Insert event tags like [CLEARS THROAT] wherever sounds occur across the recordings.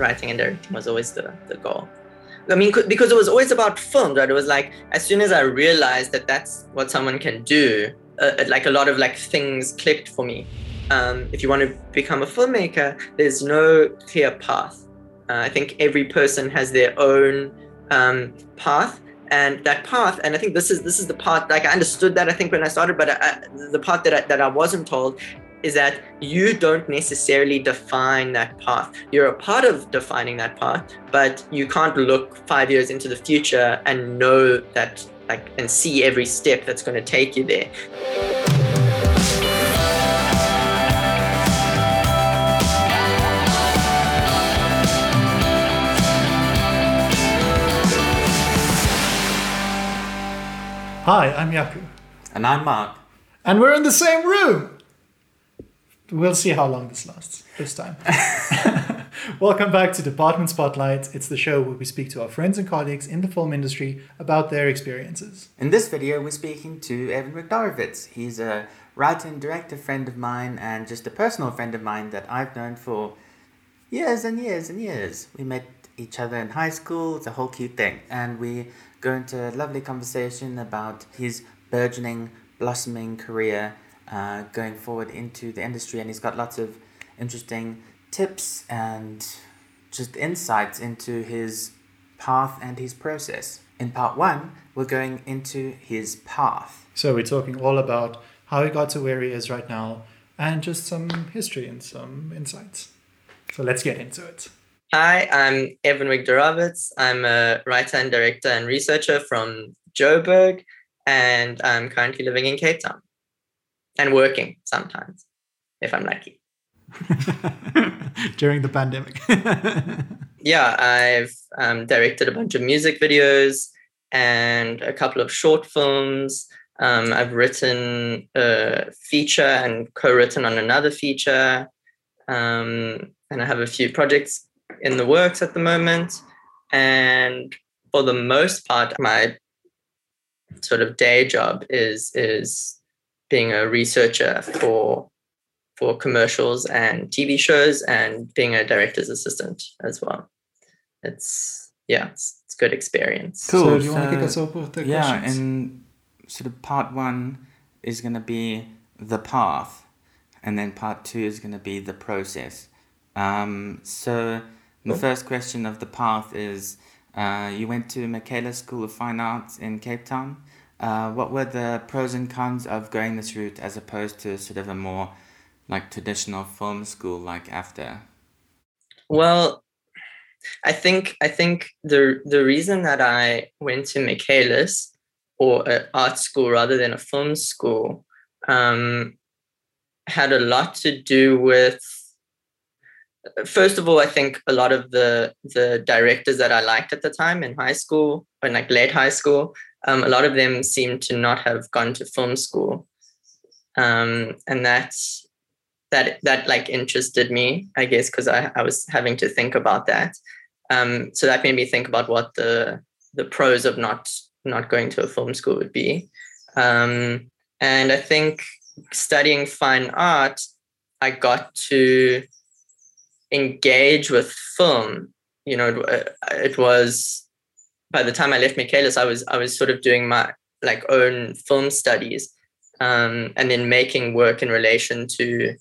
writing and directing was always the, the goal. I mean, because it was always about film, right? It was like as soon as I realized that that's what someone can do, uh, like a lot of like things clicked for me. Um, if you want to become a filmmaker, there's no clear path. Uh, I think every person has their own um, path, and that path. And I think this is this is the part. Like I understood that I think when I started, but I, the part that I, that I wasn't told is that you don't necessarily define that path. You're a part of defining that path, but you can't look five years into the future and know that, like, and see every step that's going to take you there. Hi, I'm Yaku. And I'm Mark. And we're in the same room. We'll see how long this lasts this time. [LAUGHS] Welcome back to Department Spotlight. It's the show where we speak to our friends and colleagues in the film industry about their experiences. In this video, we're speaking to Evan Wigdorowicz. He's a writer and director friend of mine and just a personal friend of mine that I've known for years and years and years. We met each other in high school. It's a whole cute thing. And we go into a lovely conversation about his burgeoning, blossoming career uh, going forward into the industry, and he's got lots of interesting tips and just insights into his path and his process. In part one, we're going into his path. So we're talking all about how he got to where he is right now and just some history and some insights. So let's get into it. Hi, I'm Evan Wigdorowicz. I'm a writer and director and researcher from Joburg, and I'm currently living in Cape Town and working sometimes if I'm lucky. [LAUGHS] During the pandemic. [LAUGHS] yeah, I've um, directed a bunch of music videos and a couple of short films. Um, I've written a feature and co written on another feature. Um, and I have a few projects in the works at the moment. And for the most part, my sort of day job is is being a researcher for for commercials and TV shows and being a director's assistant as well. It's yeah, it's, it's good experience. Cool. So do you so, want to kick us off with the yeah, questions? and sort of part one is going to be the path, and then part two is going to be the process. Um, so the first question of the path is: uh, you went to Michaelis School of Fine Arts in Cape Town. Uh, what were the pros and cons of going this route as opposed to sort of a more like traditional film school like after? Well, I think I think the the reason that I went to Michaelis or an art school rather than a film school um, had a lot to do with first of all, I think a lot of the the directors that I liked at the time in high school, or in like late high school, um, a lot of them seemed to not have gone to film school, um, and that's that that like interested me, I guess, because I, I was having to think about that. Um, so that made me think about what the the pros of not not going to a film school would be, um, and I think studying fine art, I got to engage with film. You know, it, it was by the time I left Michaelis, I was I was sort of doing my like own film studies, um, and then making work in relation to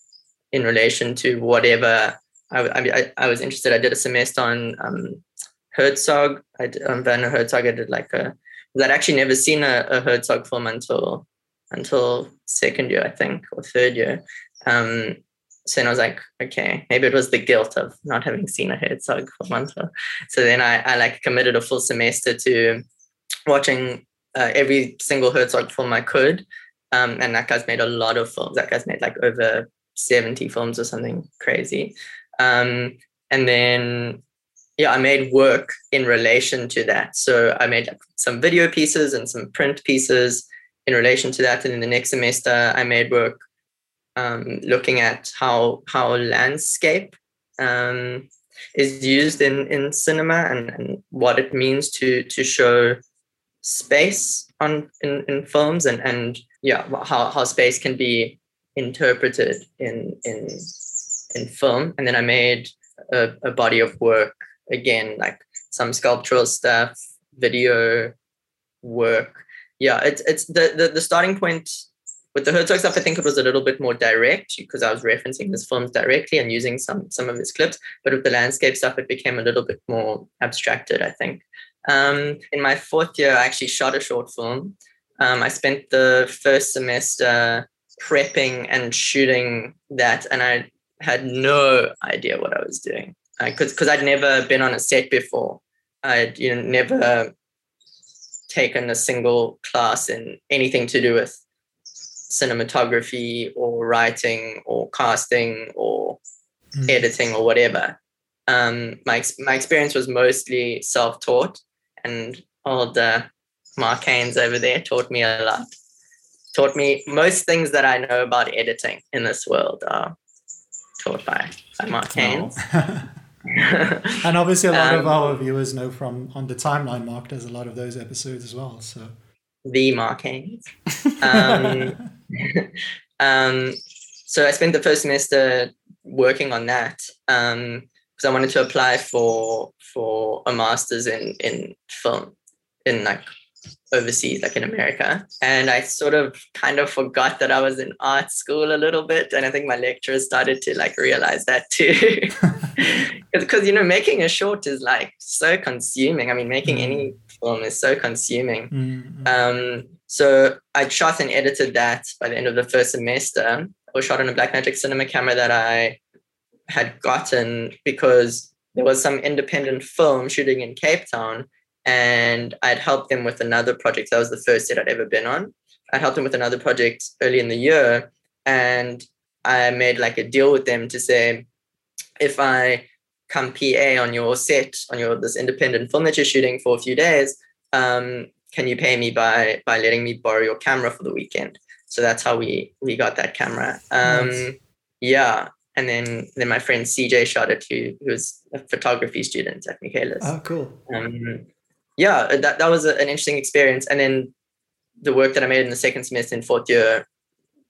in relation to whatever I, I, I was interested. I did a semester on um, Herzog. I did, um, Werner Herzog. I did like a. I'd actually never seen a, a Herzog film until until second year, I think, or third year. Um, so then I was like, okay, maybe it was the guilt of not having seen a Herzog for months. So then I, I like committed a full semester to watching uh, every single Herzog film I could. Um, and that guy's made a lot of films. That guy's made like over 70 films or something crazy. Um, and then, yeah, I made work in relation to that. So I made like some video pieces and some print pieces in relation to that. And in the next semester, I made work um, looking at how how landscape um, is used in in cinema and, and what it means to to show space on in, in films and and yeah how, how space can be interpreted in in in film and then i made a, a body of work again, like some sculptural stuff, video work. Yeah, it's it's the the, the starting point with the Herzog stuff. I think it was a little bit more direct because I was referencing his films directly and using some some of his clips. But with the landscape stuff, it became a little bit more abstracted. I think. Um, in my fourth year, I actually shot a short film. Um, I spent the first semester prepping and shooting that, and I had no idea what I was doing because because I'd never been on a set before. I'd you know never taken a single class in anything to do with cinematography or writing or casting or mm. editing or whatever. Um, my my experience was mostly self taught, and all the Mark Haynes over there taught me a lot. Taught me most things that I know about editing in this world are taught by, by Mark Haynes. [LAUGHS] and obviously, a lot um, of our viewers know from on the timeline. Mark does a lot of those episodes as well. So the Mark Haynes. Um, [LAUGHS] [LAUGHS] um, so I spent the first semester working on that because um, I wanted to apply for for a master's in in film in like overseas, like in America. And I sort of kind of forgot that I was in art school a little bit. And I think my lecturers started to like realize that too. [LAUGHS] Because, you know, making a short is like so consuming. I mean, making mm. any film is so consuming. Mm-hmm. Um, so I shot and edited that by the end of the first semester. I was shot on a Blackmagic cinema camera that I had gotten because there was some independent film shooting in Cape Town and I'd helped them with another project. That was the first set I'd ever been on. I helped them with another project early in the year, and I made like a deal with them to say, if I come PA on your set on your this independent film that you're shooting for a few days, um, can you pay me by by letting me borrow your camera for the weekend? So that's how we we got that camera. Um, nice. Yeah, and then then my friend CJ shot it, who who was a photography student at Michaelis. Oh, cool. Um, yeah, that, that was a, an interesting experience. And then the work that I made in the second semester in fourth year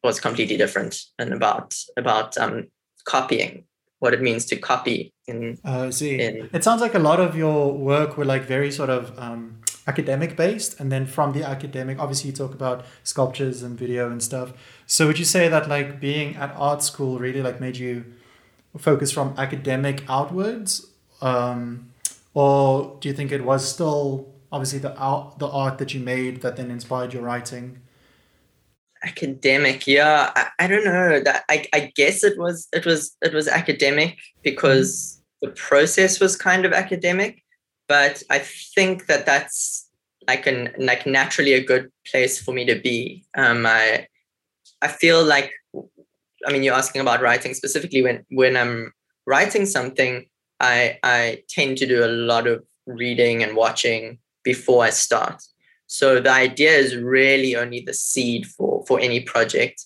was completely different and about about um, copying what it means to copy in uh, see in, it sounds like a lot of your work were like very sort of um, academic based and then from the academic obviously you talk about sculptures and video and stuff so would you say that like being at art school really like made you focus from academic outwards um, or do you think it was still obviously the art, the art that you made that then inspired your writing? Academic, yeah. I, I don't know. That I, I guess it was it was it was academic because mm. the process was kind of academic, but I think that that's like an like naturally a good place for me to be. Um, I I feel like I mean you're asking about writing specifically when when I'm writing something I I tend to do a lot of reading and watching before I start. So the idea is really only the seed for for any project.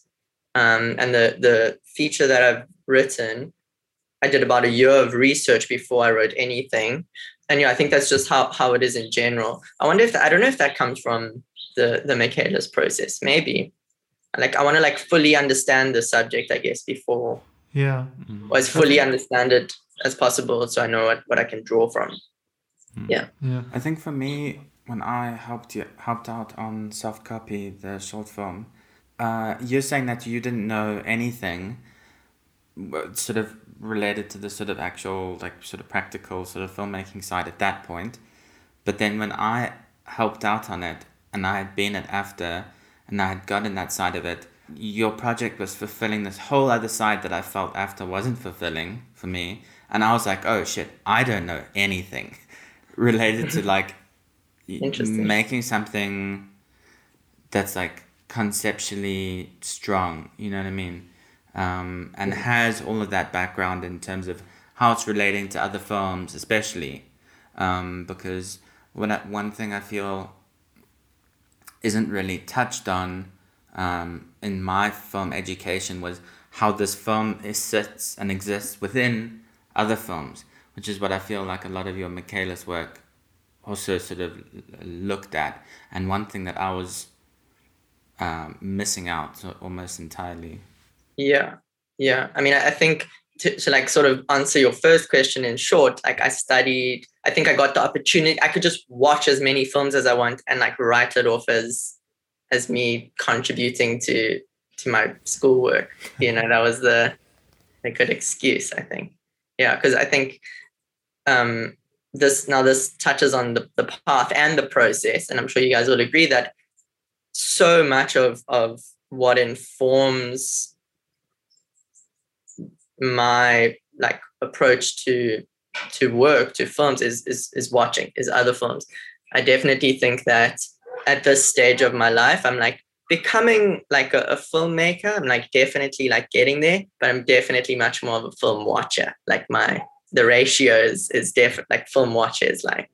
Um, and the the feature that I've written, I did about a year of research before I wrote anything. And yeah, I think that's just how how it is in general. I wonder if that, I don't know if that comes from the the Michaelis process. Maybe like I want to like fully understand the subject, I guess, before yeah, or as fully understand it as possible so I know what, what I can draw from. Mm. Yeah. Yeah. I think for me, when I helped you helped out on soft copy the short film, uh, you're saying that you didn't know anything sort of related to the sort of actual like sort of practical sort of filmmaking side at that point. But then when I helped out on it and I had been at after and I had gotten that side of it, your project was fulfilling this whole other side that I felt after wasn't fulfilling for me and I was like, oh shit, I don't know anything [LAUGHS] related to like [LAUGHS] making something that's like conceptually strong. You know what I mean? Um, and has all of that background in terms of how it's relating to other films, especially um, because when I, one thing I feel isn't really touched on um, in my film education was how this film is, sits and exists within other films, which is what I feel like a lot of your Michaelis work also sort of looked at. And one thing that I was um, missing out almost entirely. Yeah, yeah. I mean, I think to, to like sort of answer your first question in short, like I studied, I think I got the opportunity, I could just watch as many films as I want and like write it off as as me contributing to to my schoolwork. You know, that was the a good excuse, I think. Yeah, because I think um this now this touches on the, the path and the process, and I'm sure you guys will agree that so much of of what informs my like approach to to work to films is is is watching is other films. I definitely think that at this stage of my life i'm like becoming like a, a, filmmaker. I'm like definitely like getting there but i'm definitely much more of a film watcher. Like my the ratio is is different like film watchers like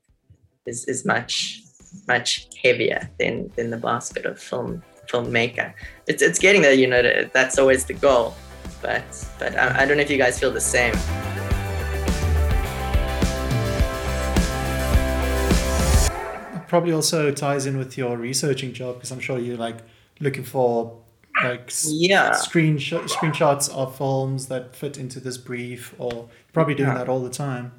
is is much much heavier than than the basket of film filmmaker. It's it's getting there you know that's always the goal but but I, I don't know if you guys feel the same. Probably also ties in with your researching job because I'm sure you're like looking for like yeah screenshot screenshots of films that fit into this brief or probably doing yeah. that all the time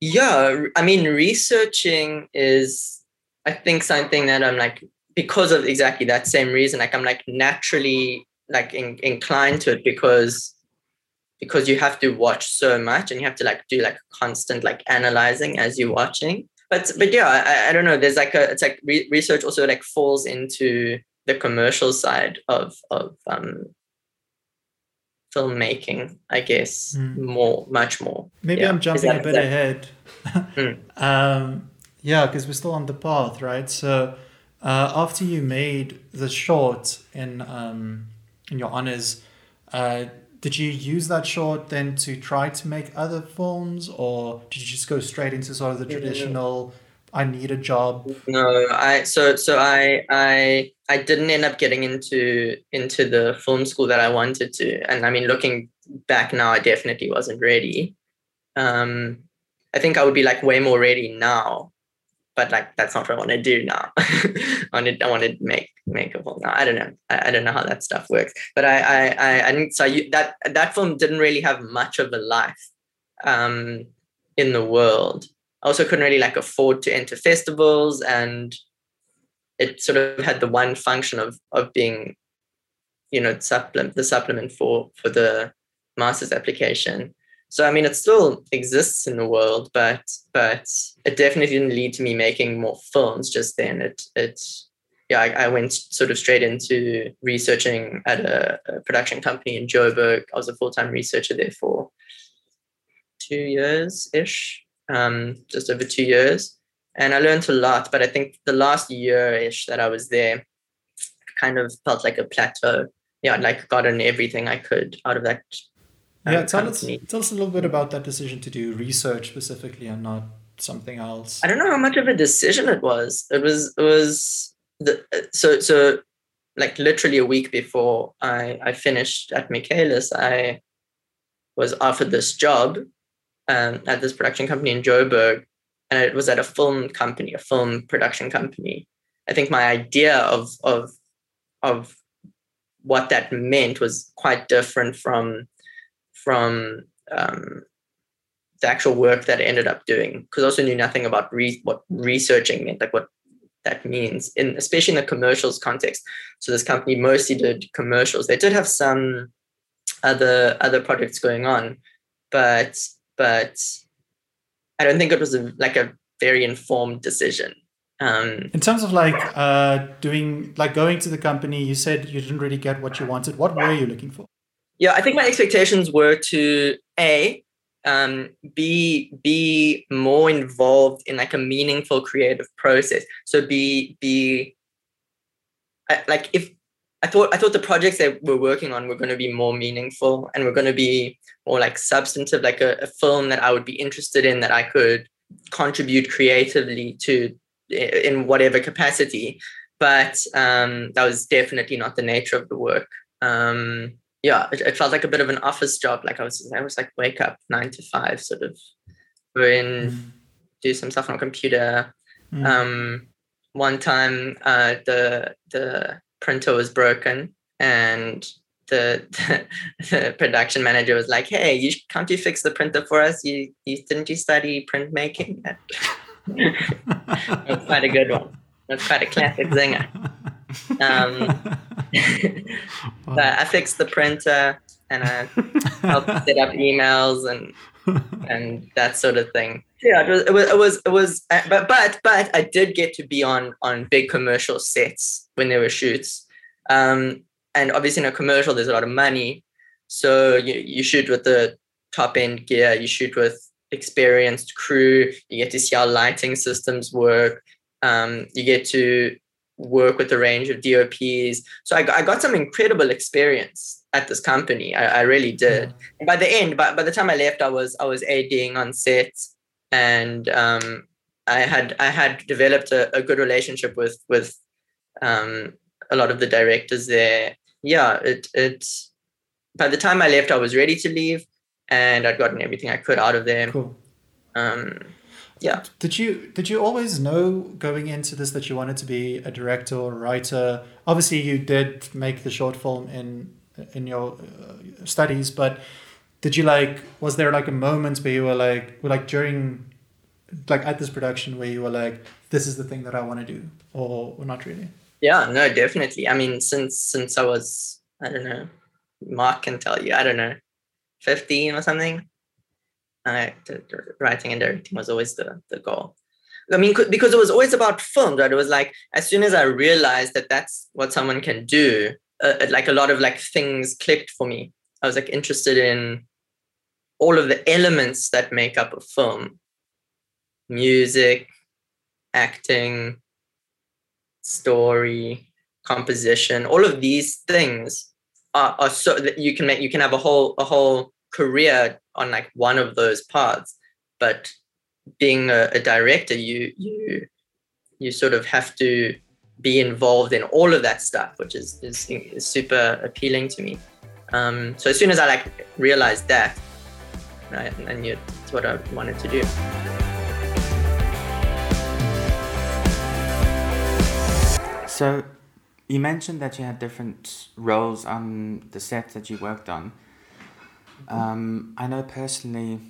yeah i mean researching is i think something that i'm like because of exactly that same reason like i'm like naturally like in, inclined to it because because you have to watch so much and you have to like do like constant like analyzing as you're watching but but yeah I, I don't know there's like a it's like re- research also like falls into the commercial side of of um filmmaking i guess mm. more much more maybe yeah. i'm jumping that, a bit ahead [LAUGHS] mm. [LAUGHS] um yeah because we're still on the path right so uh, after you made the short in um in your honors. Uh, did you use that short then to try to make other films, or did you just go straight into sort of the traditional? I need a job. No, I so so I I I didn't end up getting into into the film school that I wanted to, and I mean, looking back now, I definitely wasn't ready. Um, I think I would be like way more ready now but like that's not what I want to do now. [LAUGHS] I want to I want to make make a film now. I don't know. I, I don't know how that stuff works. But I I I, I didn't so you, that that film didn't really have much of a life um in the world. I also couldn't really like afford to enter festivals and it sort of had the one function of of being you know supplement the supplement for for the master's application so I mean, it still exists in the world, but but it definitely didn't lead to me making more films just then. It it yeah, I, I went sort of straight into researching at a, a production company in Joburg. I was a full time researcher there for two years ish, um, just over two years, and I learned a lot. But I think the last year ish that I was there, kind of felt like a plateau. Yeah, I'd like gotten everything I could out of that yeah, tell us, tell us a little bit about that decision to do research specifically and not something else. I don't know how much of a decision it was. It was it was the so so like literally a week before I I finished at Michaelis, I was offered this job um, at this production company in Joburg, and it was at a film company, a film production company. I think my idea of of of what that meant was quite different from from um, the actual work that I ended up doing because I also knew nothing about re- what researching meant, like what that means, in especially in the commercials context. So this company mostly did commercials. They did have some other other projects going on, but but I don't think it was a, like a very informed decision. Um, in terms of like uh, doing like going to the company, you said you didn't really get what you wanted. What were you looking for? Yeah, I think my expectations were to a um, be be more involved in like a meaningful creative process. So be be like if I thought I thought the projects that we're working on were going to be more meaningful and we're going to be more like substantive, like a, a film that I would be interested in that I could contribute creatively to in whatever capacity. But um, that was definitely not the nature of the work. Um, yeah, it, it, felt like a bit of an office job. Like I was, I was like wake up nine to five, sort of go in, mm. do some stuff on a computer. Mm. Um, one time, uh, the the printer was broken, and the, the, [LAUGHS] the production manager was like, "Hey, you can't you fix the printer for us? You, you didn't you study printmaking?" [LAUGHS] That's quite a good one. That's quite a classic zinger. [LAUGHS] Um, [LAUGHS] [LAUGHS] but I fixed the printer and I helped [LAUGHS] set up emails and and that sort of thing. Yeah, it was it was it was, it was uh, but but but I did get to be on on big commercial sets when there were shoots. Um, and obviously in a commercial there's a lot of money. So you, you shoot with the top end gear, you shoot with experienced crew, you get to see how lighting systems work. Um, you get to work with a range of DOPs. So I, I got some incredible experience at this company. I, I really did. And by the end, by, by the time I left, I was I was ADing on sets, and um, I had I had developed a, a good relationship with with um, a lot of the directors there. Yeah, it it. By the time I left, I was ready to leave, and I'd gotten everything I could out of there. Cool. Um, yeah. Did you did you always know going into this that you wanted to be a director or a writer? Obviously, you did make the short film in in your uh, studies but did you like was there like a moment where you were like like during like at this production where you were like this is the thing that i want to do or, or not really yeah no definitely i mean since since i was i don't know mark can tell you i don't know 15 or something I, writing and directing was always the, the goal I mean, because it was always about film, right? It was like as soon as I realized that that's what someone can do, uh, like a lot of like things clicked for me. I was like interested in all of the elements that make up a film music, acting, story, composition, all of these things are, are so that you can make you can have a whole a whole career on like one of those parts. But being a, a director, you you you sort of have to be involved in all of that stuff, which is is, is super appealing to me. Um, so as soon as I like realized that, I, I knew it's what I wanted to do. So, you mentioned that you had different roles on the set that you worked on. Um, I know personally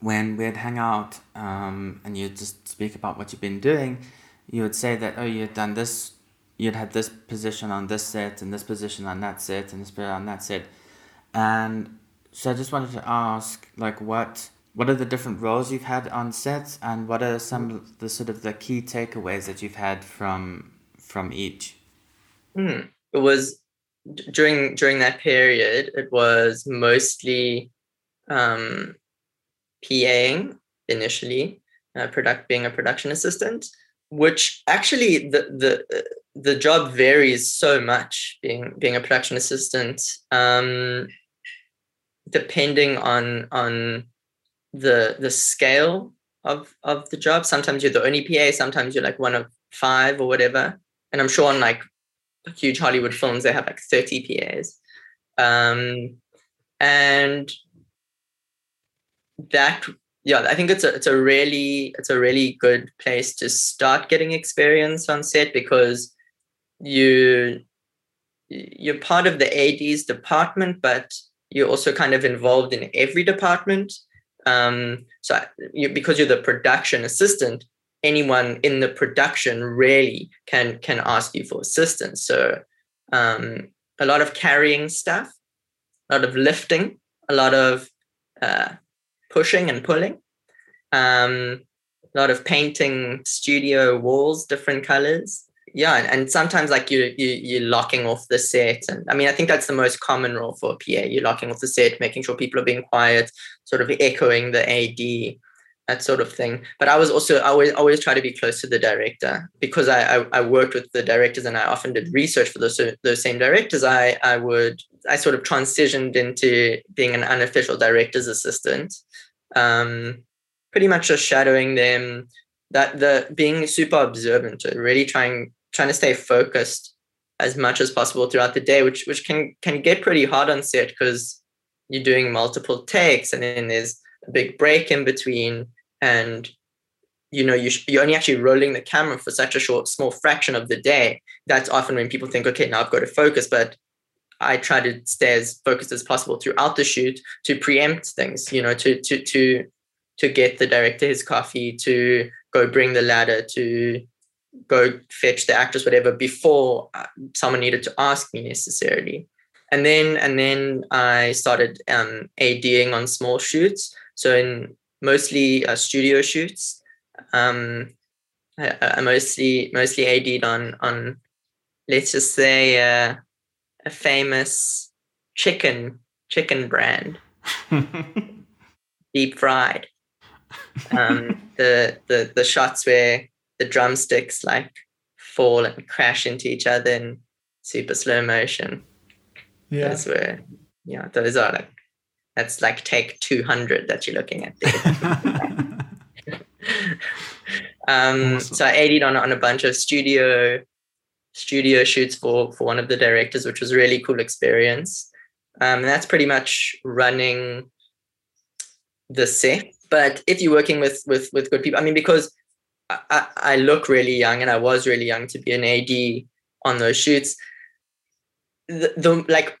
when we'd hang out um, and you'd just speak about what you've been doing, you would say that oh you'd done this you'd had this position on this set and this position on that set and this position on that set. And so i just wanted to ask like what what are the different roles you've had on sets and what are some of the sort of the key takeaways that you've had from from each? Mm, it was during during that period it was mostly um paing initially uh, product being a production assistant which actually the the the job varies so much being being a production assistant um, depending on on the the scale of of the job. Sometimes you're the only pa sometimes you're like one of five or whatever. And i'm sure on like huge hollywood films they have like 30 pas um, and that yeah, I think it's a it's a really it's a really good place to start getting experience on set because you you're part of the AD's department, but you're also kind of involved in every department. Um, so you, because you're the production assistant, anyone in the production really can can ask you for assistance. So um, a lot of carrying stuff, a lot of lifting, a lot of uh, pushing and pulling. Um, a lot of painting studio walls, different colors. Yeah, and, and sometimes like you you you're locking off the set, and I mean I think that's the most common role for a PA. You're locking off the set, making sure people are being quiet, sort of echoing the AD, that sort of thing. But I was also I always always try to be close to the director because I, I, I worked with the directors and I often did research for those those same directors. I I would I sort of transitioned into being an unofficial director's assistant um, pretty much just shadowing them. That the being super observant, really trying trying to stay focused as much as possible throughout the day, which which can can get pretty hard on set because you're doing multiple takes and then there's a big break in between and you know you you're only actually rolling the camera for such a short small fraction of the day that's often when people think okay now i've got to focus but I try to stay as focused as possible throughout the shoot to preempt things, you know, to to to to get the director his coffee, to go bring the ladder, to go fetch the actress, whatever, before uh, someone needed to ask me necessarily. And then and then I started um, ADing on small shoots, so in mostly uh, studio shoots. Um, I, I mostly mostly AD'd on on let's just say uh, a famous chicken chicken brand, [LAUGHS] deep fried. Um, the the the shots where the drumsticks like fall and crash into each other in super slow motion. Yeah. Those were yeah, those are like that's like take 200 that you're looking at there. [LAUGHS] um, Awesome. so I aided on, on a bunch of studio studio shoots for for one of the directors, which was a really cool experience. Um, and that's pretty much running the set. But if you're working with with with good people, I mean, because I, I, I look really young and I was really young to be an AD on those shoots. The, the like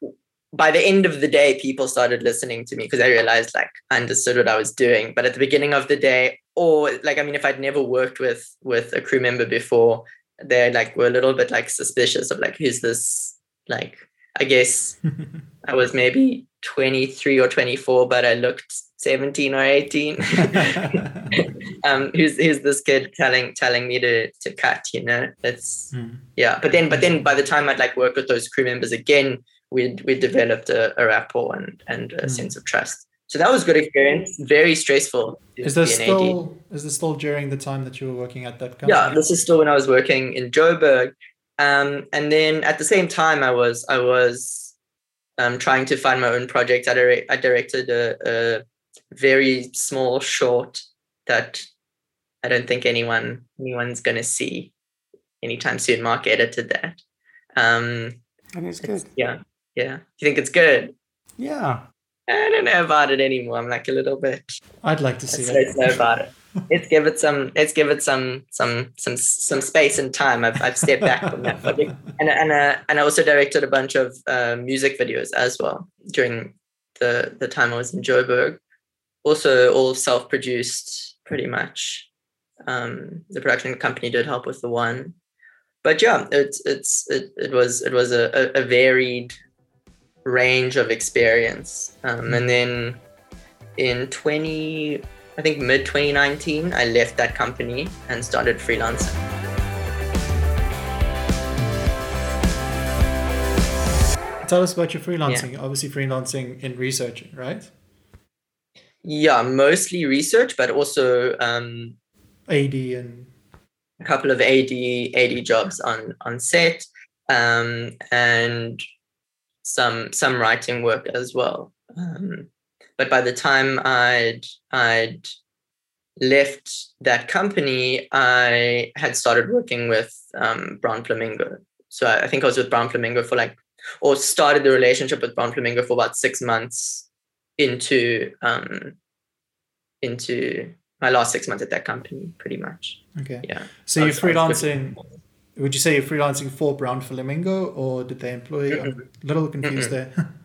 by the end of the day, people started listening to me because I realized like I understood what I was doing. But at the beginning of the day, or like I mean, if I'd never worked with with a crew member before, they like were a little bit like suspicious of like who's this like I guess [LAUGHS] I was maybe 23 or 24, but I looked 17 or 18. [LAUGHS] um, who's who's this kid telling telling me to to cut? You know, it's Hmm. yeah. But then but then by the time I'd like work with those crew members again, we'd we developed a, a rapport and and a Mm. sense of trust. So that was a good experience. Very stressful. Is this be an AD. still is this still during the time that you were working at that company? Yeah, this is still when I was working in Joburg. Um, and then at the same time, I was I was um, trying to find my own project. I, dire- I directed a, a very small short that I don't think anyone anyone's gonna see anytime soon. Mark edited that. Um, And it's it's- good. Yeah, yeah. You think it's good? Yeah. I don't know about it anymore. I'm like a little bit I'd like to see let's, that. let's know about it. Let's give it some. Let's give it some some some some space and time. I've, I've stepped back from that project, [LAUGHS] and and uh, and I also directed a bunch of uh, music videos as well during the the time I was in Joburg. Also, all self produced, pretty much. Um, the production company did help with the one, but yeah, it's it's it, it was it was a, a varied range of experience, um, and then in 20 i think mid 2019 i left that company and started freelancing. Tell us about your freelancing. Obviously, freelancing in researching, right? yeah mostly research but also um, AD and a couple of ad ad jobs on on set. Um, and some some writing work as well um, but by the time i'd i'd left that company i had started working with um, brown flamingo so I, I think i was with brown flamingo for like or started the relationship with brown flamingo for about six months into um into my last six months at that company pretty much okay. yeah So you're sounds good. freelancing. Would you say you're freelancing for Brown Flamingo, or did they employ? you? I'm a little confused there. [LAUGHS]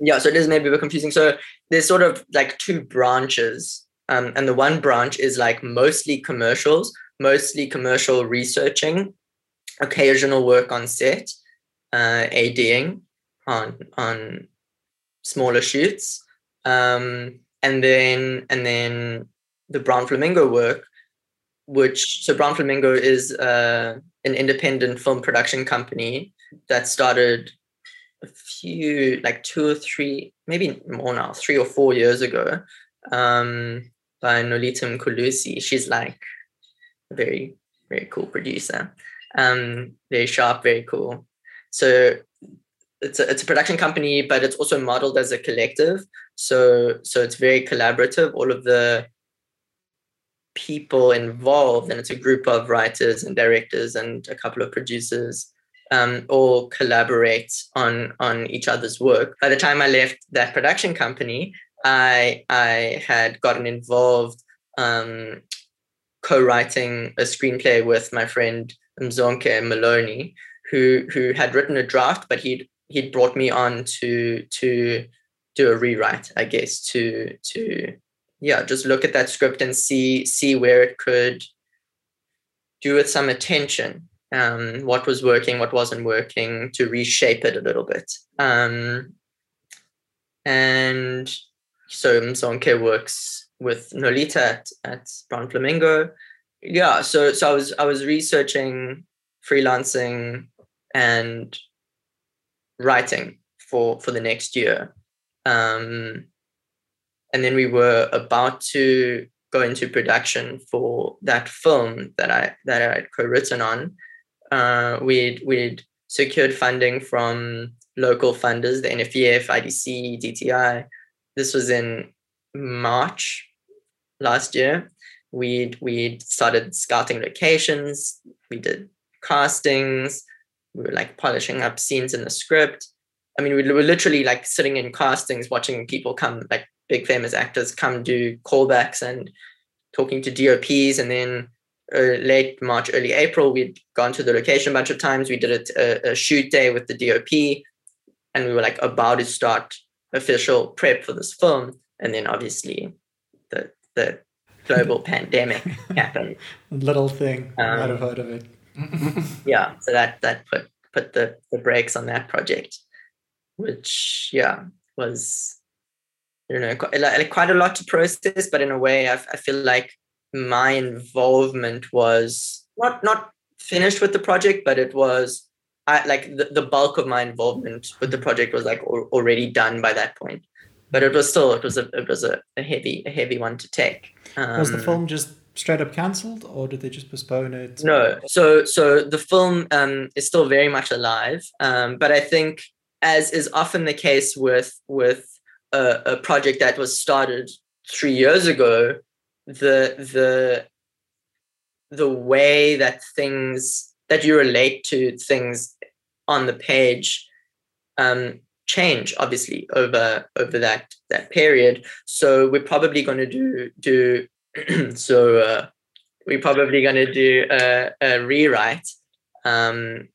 yeah so it is maybe a bit confusing so there's sort of like two branches um, and the one branch is like mostly commercials mostly commercial researching occasional work on set uh, ading on on smaller shoots um, and then and then the brown flamingo work which so brown flamingo is uh, an independent film production company that started a few like two or three maybe more now three or four years ago um by nolita mkulusi. She's like a very very cool producer. Um very sharp very cool. So it's a, it's a production company but it's also modeled as a collective. So so it's very collaborative. All of the people involved and it's a group of writers and directors and a couple of producers um, all collaborate on on each other's work. By the time I left that production company, I I had gotten involved um, co-writing a screenplay with my friend Mzonke Maloney, who who had written a draft, but he'd he'd brought me on to to do a rewrite, I guess, to to yeah, just look at that script and see see where it could do with some attention. Um, what was working, what wasn't working, to reshape it a little bit. Um, and so Mzonke works with Nolita at, at Brown Flamingo. Yeah, so so I was I was researching freelancing and writing for for the next year. Um, and then we were about to go into production for that film that I that I had co-written on. Uh, we'd we'd secured funding from local funders, the NFVF, IDC, DTI. This was in March last year. We'd we'd started scouting locations. We did castings. We were like polishing up scenes in the script. I mean, we were literally like sitting in castings, watching people come, like big famous actors come do callbacks and talking to DOPs. And then uh, late March, early April, we'd gone to the location a bunch of times. We did a, a, shoot day with the DOP, and we were like about to start official prep for this film. And then obviously, the the global [LAUGHS] pandemic happened. Little thing, um, I might have heard of it. [LAUGHS] yeah, so that that put put the the brakes on that project, which yeah was you know quite, quite a lot to process, but in a way I, I feel like my involvement was not not finished with the project, but it was I like the, the bulk of my involvement with the project was like already done by that point. But it was still it was a it was a, a heavy a heavy one to take. Um, was the um, film just straight up cancelled, or did they just postpone it? No. So so the film um, is still very much alive, um, but I think as is often the case with with a, a project that was started three years ago, the the the way that things that you relate to things on the page um, change obviously over over that that period. So we're probably going to do do [CLEARS THROAT] so uh, we're probably going to do a, a rewrite um,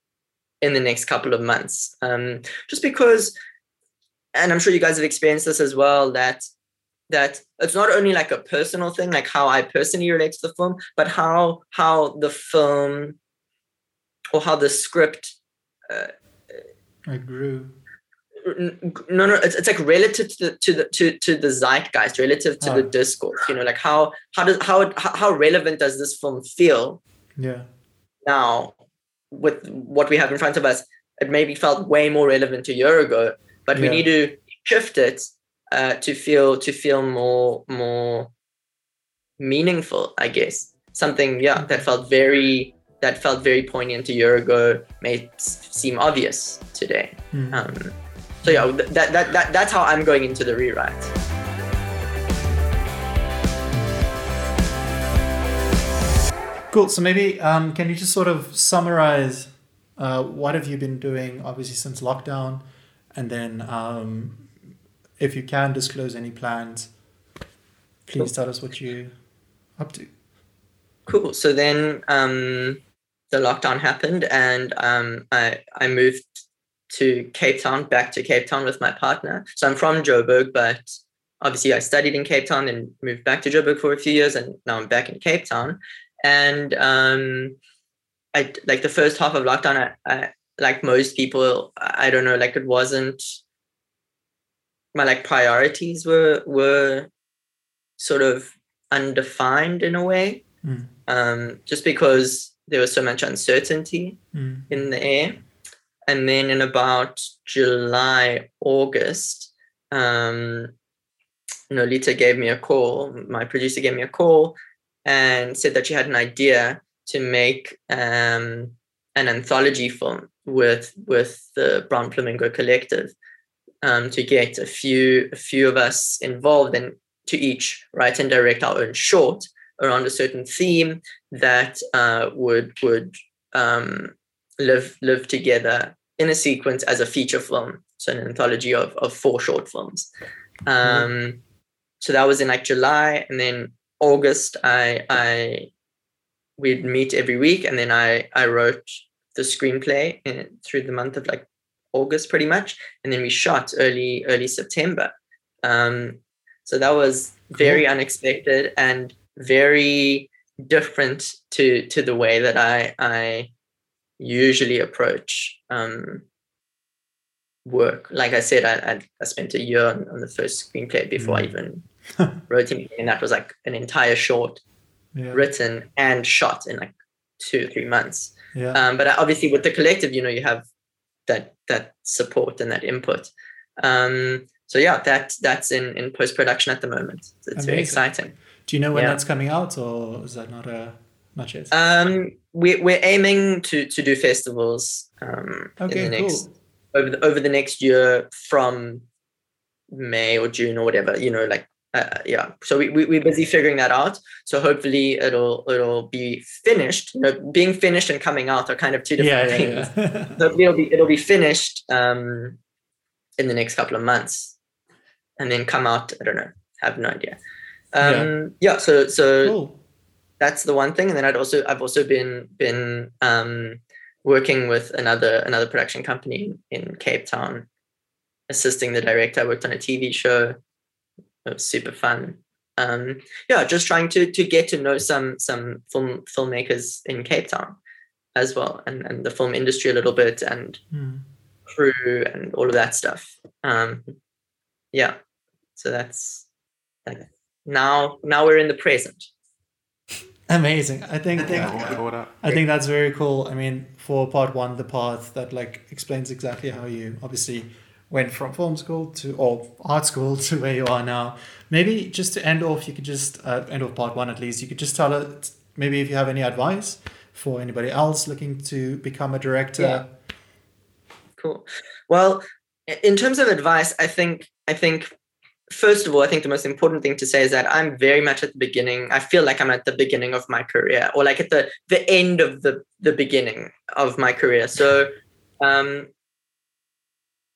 in the next couple of months. Um, just because and i'm sure you guys have experienced this as well that that it's not only like a personal thing like how i personally relate to the film but how how the film or how the script uh, I grew. No no it's, it's like relative to the to the to, to the zeitgeist relative to oh. the discourse you know like how how does how how relevant does this film feel yeah. now with what we have in front of us? It maybe felt way more relevant a year ago but yeah. we need to shift it uh, to feel to feel more more meaningful i guess something yeah that felt very that felt very poignant a year ago may seem obvious today mm. um, so yeah, that, that, that, that's how I'm going into the rewrite. Cool. So maybe um, can you just sort of summarize uh, what have you been doing, obviously since lockdown, and then um, if you can disclose any plans, please tell us what you up to. Cool. So then um, the lockdown happened, and um, I I moved to Cape Town, back to Cape Town with my partner. So I'm from Joburg, but obviously I studied in Cape Town and moved back to Joburg for a few years, and now I'm back in Cape Town. And um, I like the first half of lockdown. I, I like most people, I don't know, like it wasn't my like priorities were were sort of undefined in a way, mm. um, just because there was so much uncertainty mm. in the air and then in about July, August, um, Nolita gave me a call. My producer gave me a call and said that she had an idea to make um, an anthology film with with the Brown Flamingo Collective um, to get a few a few of us involved and to each write and direct our own short around a certain theme that uh, would would um, live live together in a sequence as a feature film, so an anthology of of four short films. Um, mm-hmm. So that was in like July, and then August, I I we'd meet every week, and then I I wrote the screenplay in, through the month of like August pretty much, and then we shot early early September. Um, so that was very cool. unexpected and very different to to the way that I I usually approach um, work. Like I said, I, I, I spent a year on, on, the first screenplay before mm. I even [LAUGHS] wrote anything, and that was like an entire short yeah. written and shot in like two three months. Yeah. Um, but obviously, with the collective, you know, you have that that support and that input. Um, so yeah, that that's in in post production at the moment. It's Amazing. very exciting. Do you know when yeah. that's coming out, or is that not a not yet? Um, we we're aiming to to do festivals. Um, okay, in the next, cool. Over the over the next year from May or June or whatever, you know, like uh, yeah. So we, we, we're busy figuring that out. So hopefully it'll it'll be finished. You know being finished and coming out are kind of two different yeah, things. yeah, [LAUGHS] yeah. so it'll be it'll be finished um in the next couple of months and then come out i don't know have no idea. Um yeah, so so cool. that's the one thing. And then i'd also i've also been been um working with another another production company in cape town assisting the director. I worked on a tv show super fun. Um, yeah, just trying to to get to know some some film filmmakers in Cape Town as well, and and the film industry a little bit, and mm. crew and all of that stuff. Um, yeah, so that's now now we're in the present. [LAUGHS] Amazing. I think I think, uh, I think that's very cool. I mean, for part one, the path that like explains exactly how you obviously went from film school to or art school to where you are now. Maybe just to end off, you could just uh, end off part one at least. You could just tell us maybe if you have any advice for anybody else looking to become a director. Yeah. Cool. Well, in terms of advice, I think I think first of all, I think the most important thing to say is that I'm very much at the beginning. I feel like I'm at the beginning of my career, or like at the the end of the the beginning of my career. So um,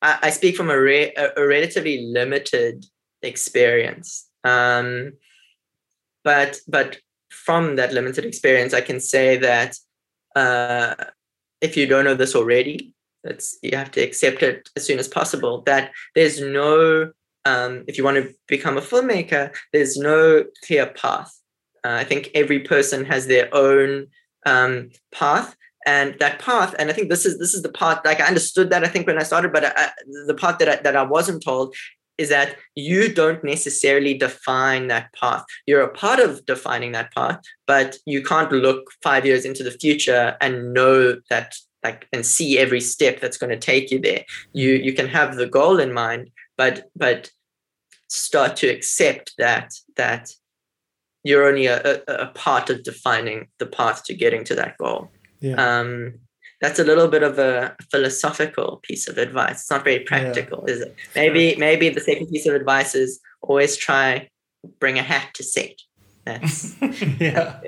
I, I speak from a, re- a, relatively limited experience. Um, but but from that limited experience, I can say that uh, if you don't know this already, it's you have to accept it as soon as possible. That there's no um, if you want to become a filmmaker, there's no clear path. Uh, I think every person has their own um, path, and that path and i think this is this is the part like i understood that i think when i started but I, the part that I, that I wasn't told is that you don't necessarily define that path. You're a part of defining that path but you can't look five years into the future and know that like and see every step that's going to take you there. You you can have the goal in mind but but start to accept that that you're only a, a, a part of defining the path to getting to that goal yeah. Um, that's a little bit of a philosophical piece of advice. It's not very practical, yeah. is it? Maybe maybe the second piece of advice is always try bring a hat to set. That's [LAUGHS] yeah.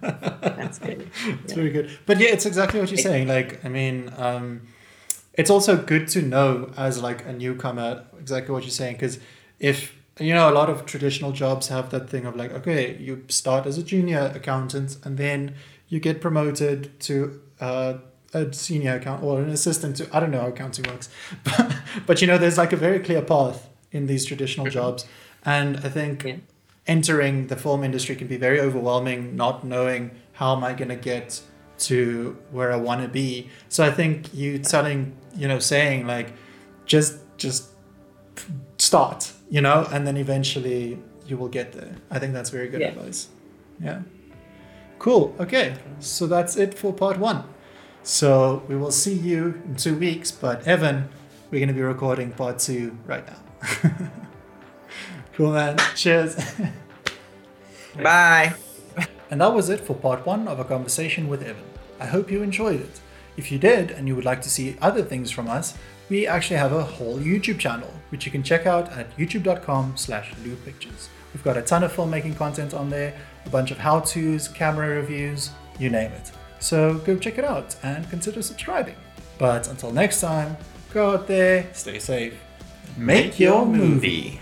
That's good. It's yeah. very good. But yeah, it's exactly what you're saying. Like, I mean, um, it's also good to know as like a newcomer exactly what you're saying because if you know a lot of traditional jobs have that thing of like okay you start as a junior accountant and then you get promoted to uh, a senior account or an assistant to I don't know how accounting works, [LAUGHS] but, but you know there's like a very clear path in these traditional mm-hmm. jobs, and I think yeah. entering the film industry can be very overwhelming, not knowing how am I going to get to where I want to be. So I think you telling you know saying like just just start you know and then eventually you will get there. I think that's very good yeah. advice. Yeah. Cool. Okay. So that's it for part one. So we will see you in two weeks. But Evan, we're going to be recording part two right now. [LAUGHS] cool, man. Cheers. [LAUGHS] Bye. And that was it for part one of a conversation with Evan. I hope you enjoyed it. If you did and you would like to see other things from us, we actually have a whole YouTube channel, which you can check out at youtube.com slash pictures. We've got a ton of filmmaking content on there, a bunch of how to's, camera reviews, you name it. So go check it out and consider subscribing. But until next time, go out there, stay safe, make, make your movie.